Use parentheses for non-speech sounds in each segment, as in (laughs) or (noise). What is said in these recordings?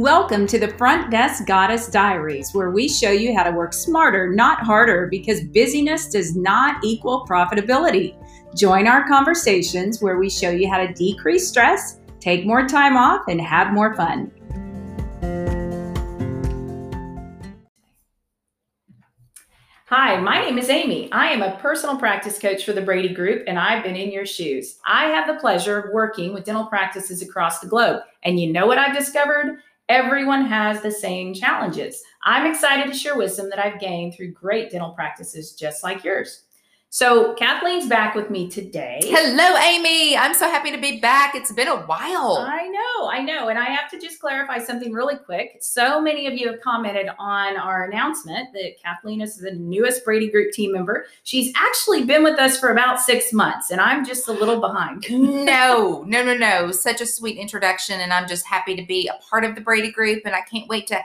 Welcome to the Front Desk Goddess Diaries, where we show you how to work smarter, not harder, because busyness does not equal profitability. Join our conversations where we show you how to decrease stress, take more time off, and have more fun. Hi, my name is Amy. I am a personal practice coach for the Brady Group, and I've been in your shoes. I have the pleasure of working with dental practices across the globe. And you know what I've discovered? Everyone has the same challenges. I'm excited to share wisdom that I've gained through great dental practices just like yours. So, Kathleen's back with me today. Hello, Amy. I'm so happy to be back. It's been a while. I know, I know. And I have to just clarify something really quick. So many of you have commented on our announcement that Kathleen is the newest Brady Group team member. She's actually been with us for about six months, and I'm just a little behind. no, no, no, no. Such a sweet introduction. And I'm just happy to be a part of the Brady Group. And I can't wait to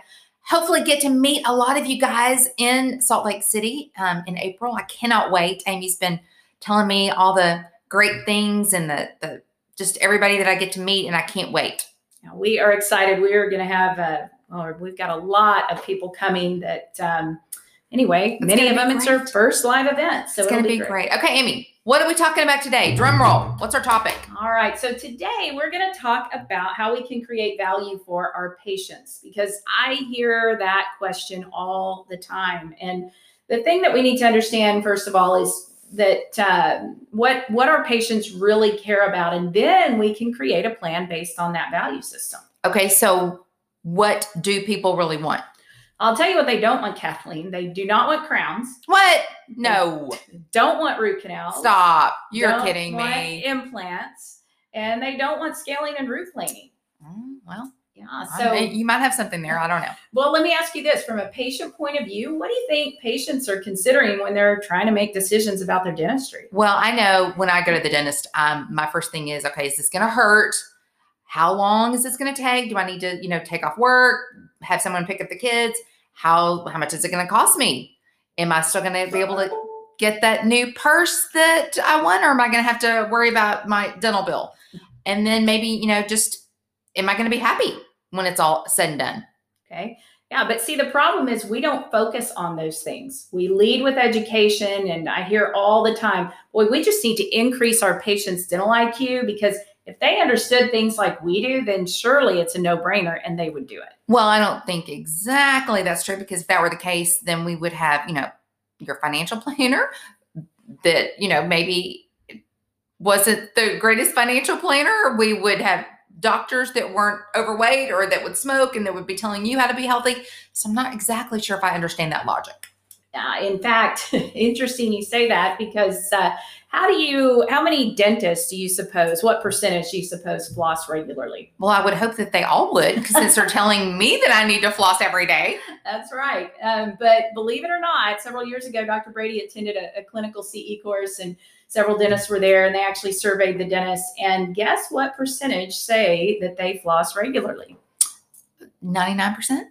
hopefully get to meet a lot of you guys in Salt Lake City um, in April. I cannot wait. Amy's been telling me all the great things and the, the just everybody that I get to meet, and I can't wait. We are excited. We are going to have a, or we've got a lot of people coming that, um, anyway, it's many of them, great. it's our first live event. So it's going to be, be great. great. Okay, Amy, what are we talking about today? Drum roll. What's our topic? All right. So today we're going to talk about how we can create value for our patients because I hear that question all the time. And the thing that we need to understand, first of all, is that uh, what what our patients really care about, and then we can create a plan based on that value system. Okay. So what do people really want? I'll tell you what they don't want, Kathleen. They do not want crowns. What? No. They don't want root canals. Stop. You're kidding me. Implants. And they don't want scaling and root planing. Mm, well, yeah. So may, you might have something there. I don't know. Well, let me ask you this from a patient point of view, what do you think patients are considering when they're trying to make decisions about their dentistry? Well, I know when I go to the dentist, um, my first thing is, okay, is this going to hurt? How long is this going to take? Do I need to, you know, take off work, have someone pick up the kids? How how much is it going to cost me? Am I still going to be able to get that new purse that I want, or am I going to have to worry about my dental bill? And then maybe, you know, just am I going to be happy when it's all said and done? Okay. Yeah, but see, the problem is we don't focus on those things. We lead with education, and I hear all the time, boy, we just need to increase our patients' dental IQ because if they understood things like we do, then surely it's a no brainer and they would do it. Well, I don't think exactly that's true because if that were the case, then we would have, you know, your financial (laughs) planner that, you know, maybe wasn't the greatest financial planner. We would have doctors that weren't overweight or that would smoke and that would be telling you how to be healthy. So I'm not exactly sure if I understand that logic. Uh, in fact, (laughs) interesting you say that because uh, how do you, how many dentists do you suppose, what percentage do you suppose floss regularly? Well, I would hope that they all would because since they're telling me that I need to floss every day. That's right. Um, but believe it or not, several years ago, Dr. Brady attended a, a clinical CE course and several dentists were there and they actually surveyed the dentists. And guess what percentage say that they floss regularly? 99%?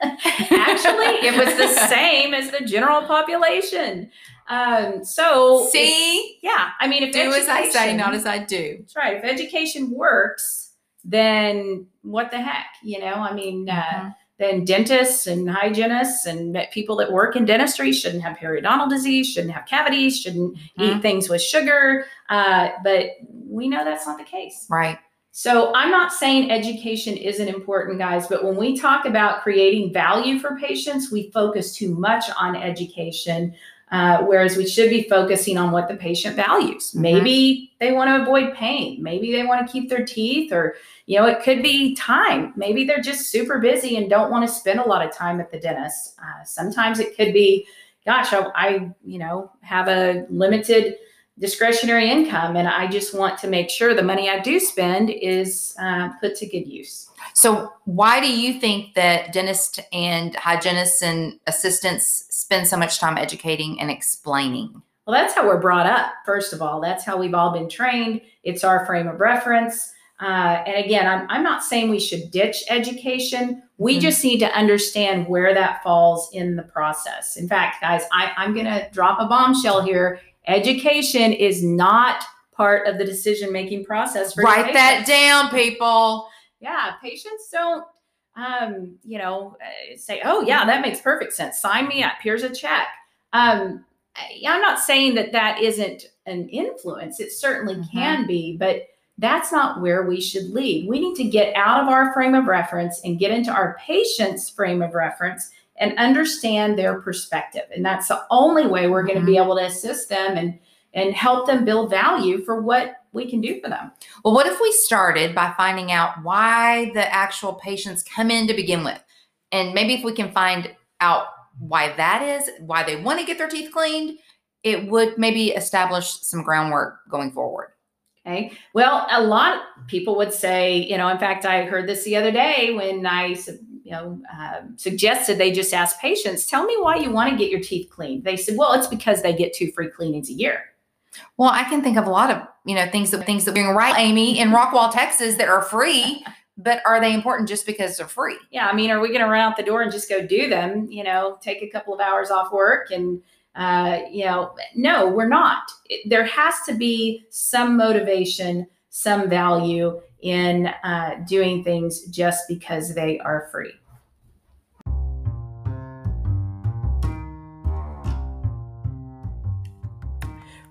Actually, it was the (laughs) same as the general population. Um, so see, if, yeah, I mean, if do as I say, not as I do. That's right. If education works, then what the heck, you know? I mean, uh, mm-hmm. uh, then dentists and hygienists and people that work in dentistry shouldn't have periodontal disease, shouldn't have cavities, shouldn't mm-hmm. eat things with sugar. Uh, but we know that's not the case. Right. So I'm not saying education isn't important, guys, but when we talk about creating value for patients, we focus too much on education. Uh, whereas we should be focusing on what the patient values. Mm-hmm. Maybe they want to avoid pain. Maybe they want to keep their teeth, or, you know, it could be time. Maybe they're just super busy and don't want to spend a lot of time at the dentist. Uh, sometimes it could be, gosh, I, I, you know, have a limited discretionary income and I just want to make sure the money I do spend is uh, put to good use. So, why do you think that dentists and hygienists and assistants spend so much time educating and explaining? Well, that's how we're brought up, first of all. That's how we've all been trained. It's our frame of reference. Uh, and again, I'm, I'm not saying we should ditch education. We mm-hmm. just need to understand where that falls in the process. In fact, guys, I, I'm going to drop a bombshell here. Education is not part of the decision making process. Write that down, people yeah, patients don't um, you know, uh, say, oh, yeah, that makes perfect sense. Sign me up. Here's a check. Um, I'm not saying that that isn't an influence. It certainly mm-hmm. can be, but that's not where we should lead. We need to get out of our frame of reference and get into our patient's frame of reference and understand their perspective. And that's the only way we're going to mm-hmm. be able to assist them and and help them build value for what we can do for them. Well, what if we started by finding out why the actual patients come in to begin with? And maybe if we can find out why that is, why they want to get their teeth cleaned, it would maybe establish some groundwork going forward. Okay. Well, a lot of people would say, you know, in fact, I heard this the other day when I, you know, uh, suggested they just ask patients, tell me why you want to get your teeth cleaned. They said, well, it's because they get two free cleanings a year. Well, I can think of a lot of, you know, things that things that being right, Amy, in Rockwall, Texas, that are free. (laughs) but are they important just because they're free? Yeah, I mean, are we going to run out the door and just go do them? You know, take a couple of hours off work and uh, you know, no, we're not. It, there has to be some motivation, some value in uh, doing things just because they are free.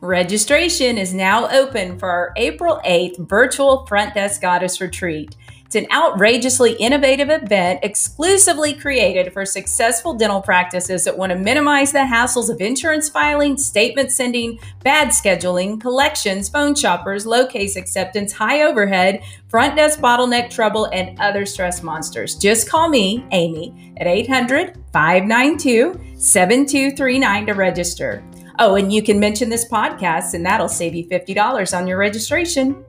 Registration is now open for our April 8th virtual Front Desk Goddess Retreat. It's an outrageously innovative event exclusively created for successful dental practices that want to minimize the hassles of insurance filing, statement sending, bad scheduling, collections, phone shoppers, low case acceptance, high overhead, front desk bottleneck trouble, and other stress monsters. Just call me, Amy, at 800 592 7239 to register. Oh, and you can mention this podcast, and that'll save you $50 on your registration.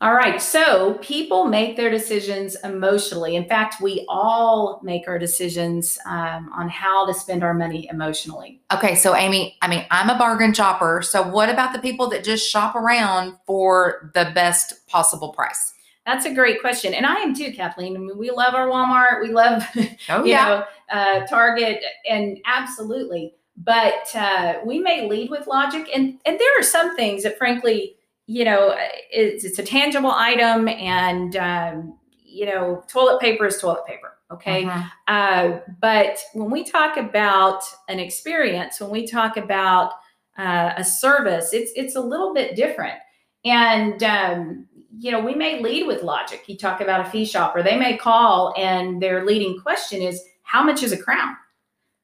All right. So people make their decisions emotionally. In fact, we all make our decisions um, on how to spend our money emotionally. Okay. So, Amy, I mean, I'm a bargain shopper. So, what about the people that just shop around for the best possible price? That's a great question. And I am too, Kathleen. I mean, we love our Walmart. We love, (laughs) oh, you yeah. know, uh, Target and absolutely. But uh, we may lead with logic. And, and there are some things that, frankly, you know, it's, it's a tangible item and, um, you know, toilet paper is toilet paper. Okay. Uh-huh. Uh, but when we talk about an experience, when we talk about uh, a service, it's, it's a little bit different. And, um, you know, we may lead with logic. You talk about a fee shopper, they may call and their leading question is, how much is a crown?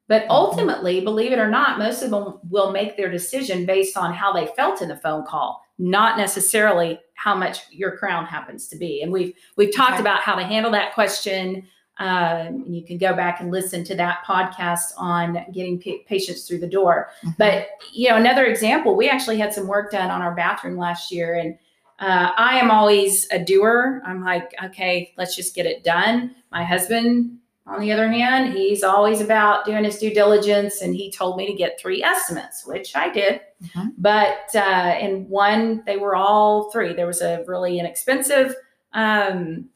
But mm-hmm. ultimately, believe it or not, most of them will make their decision based on how they felt in the phone call not necessarily how much your crown happens to be. And we've we've talked okay. about how to handle that question. Um, and you can go back and listen to that podcast on getting p- patients through the door. Mm-hmm. But you know, another example, we actually had some work done on our bathroom last year, and uh, I am always a doer. I'm like, okay, let's just get it done. My husband on the other hand, he's always about doing his due diligence, and he told me to get three estimates, which I did. Mm-hmm. But uh, in one, they were all three. There was a really inexpensive um,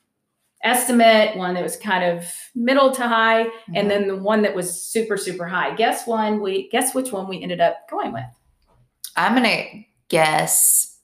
estimate, one that was kind of middle to high, mm-hmm. and then the one that was super super high. Guess one? We guess which one we ended up going with. I'm gonna guess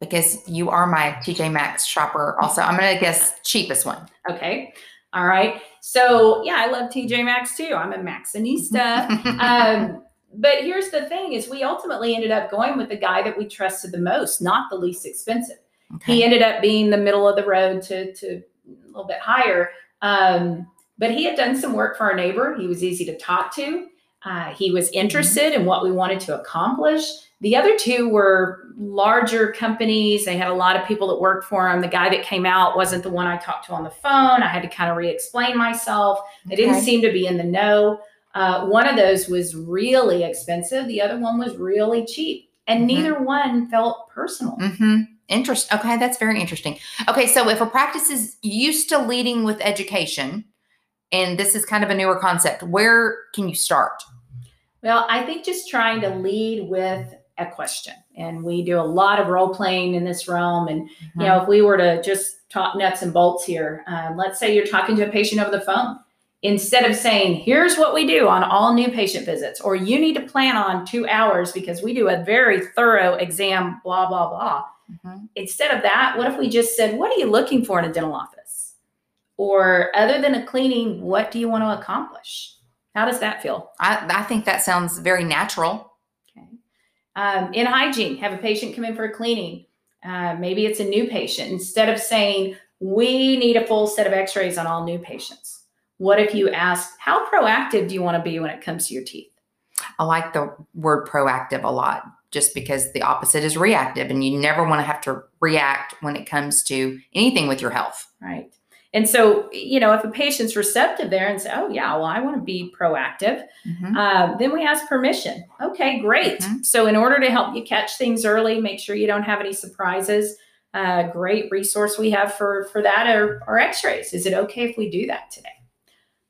because you are my TJ Maxx shopper. Also, I'm gonna guess cheapest one. Okay. All right. So yeah, I love TJ Maxx too. I'm a Maxxinista. (laughs) um, but here's the thing: is we ultimately ended up going with the guy that we trusted the most, not the least expensive. Okay. He ended up being the middle of the road to to a little bit higher. Um, but he had done some work for our neighbor. He was easy to talk to. Uh, he was mm-hmm. interested mm-hmm. in what we wanted to accomplish. The other two were larger companies. They had a lot of people that worked for them. The guy that came out wasn't the one I talked to on the phone. I had to kind of re explain myself. Okay. didn't seem to be in the know. Uh, one of those was really expensive, the other one was really cheap. And mm-hmm. neither one felt personal. Mm-hmm. Interest. Okay, that's very interesting. Okay, so if a practice is used to leading with education, and this is kind of a newer concept, where can you start? Well, I think just trying to lead with a question. And we do a lot of role playing in this realm. And, mm-hmm. you know, if we were to just talk nuts and bolts here, um, let's say you're talking to a patient over the phone. Instead of saying, here's what we do on all new patient visits, or you need to plan on two hours because we do a very thorough exam, blah, blah, blah. Mm-hmm. Instead of that, what if we just said, What are you looking for in a dental office? Or other than a cleaning, what do you want to accomplish? How does that feel? I, I think that sounds very natural. Okay. Um, in hygiene, have a patient come in for a cleaning. Uh, maybe it's a new patient. Instead of saying, we need a full set of x rays on all new patients, what if you ask, how proactive do you want to be when it comes to your teeth? I like the word proactive a lot just because the opposite is reactive and you never want to have to react when it comes to anything with your health. Right. And so, you know, if a patient's receptive there and say, oh, yeah, well, I want to be proactive, mm-hmm. uh, then we ask permission. Okay, great. Mm-hmm. So, in order to help you catch things early, make sure you don't have any surprises, uh, great resource we have for, for that are, are x rays. Is it okay if we do that today?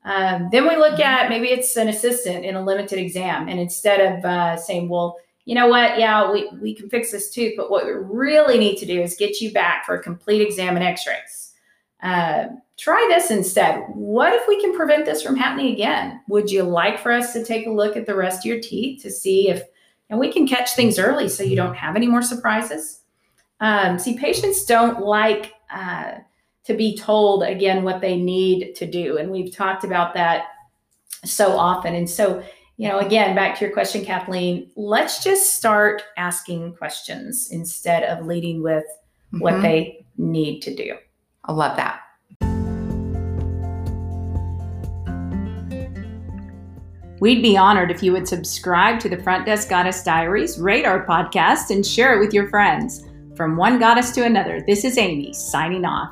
Um, then we look mm-hmm. at maybe it's an assistant in a limited exam. And instead of uh, saying, well, you know what? Yeah, we, we can fix this tooth, but what we really need to do is get you back for a complete exam and x rays. Uh, try this instead. What if we can prevent this from happening again? Would you like for us to take a look at the rest of your teeth to see if, and we can catch things early so you don't have any more surprises? Um, see, patients don't like uh, to be told again what they need to do. And we've talked about that so often. And so, you know, again, back to your question, Kathleen, let's just start asking questions instead of leading with mm-hmm. what they need to do. I love that. We'd be honored if you would subscribe to the Front Desk Goddess Diaries, rate our podcast, and share it with your friends. From one goddess to another, this is Amy signing off.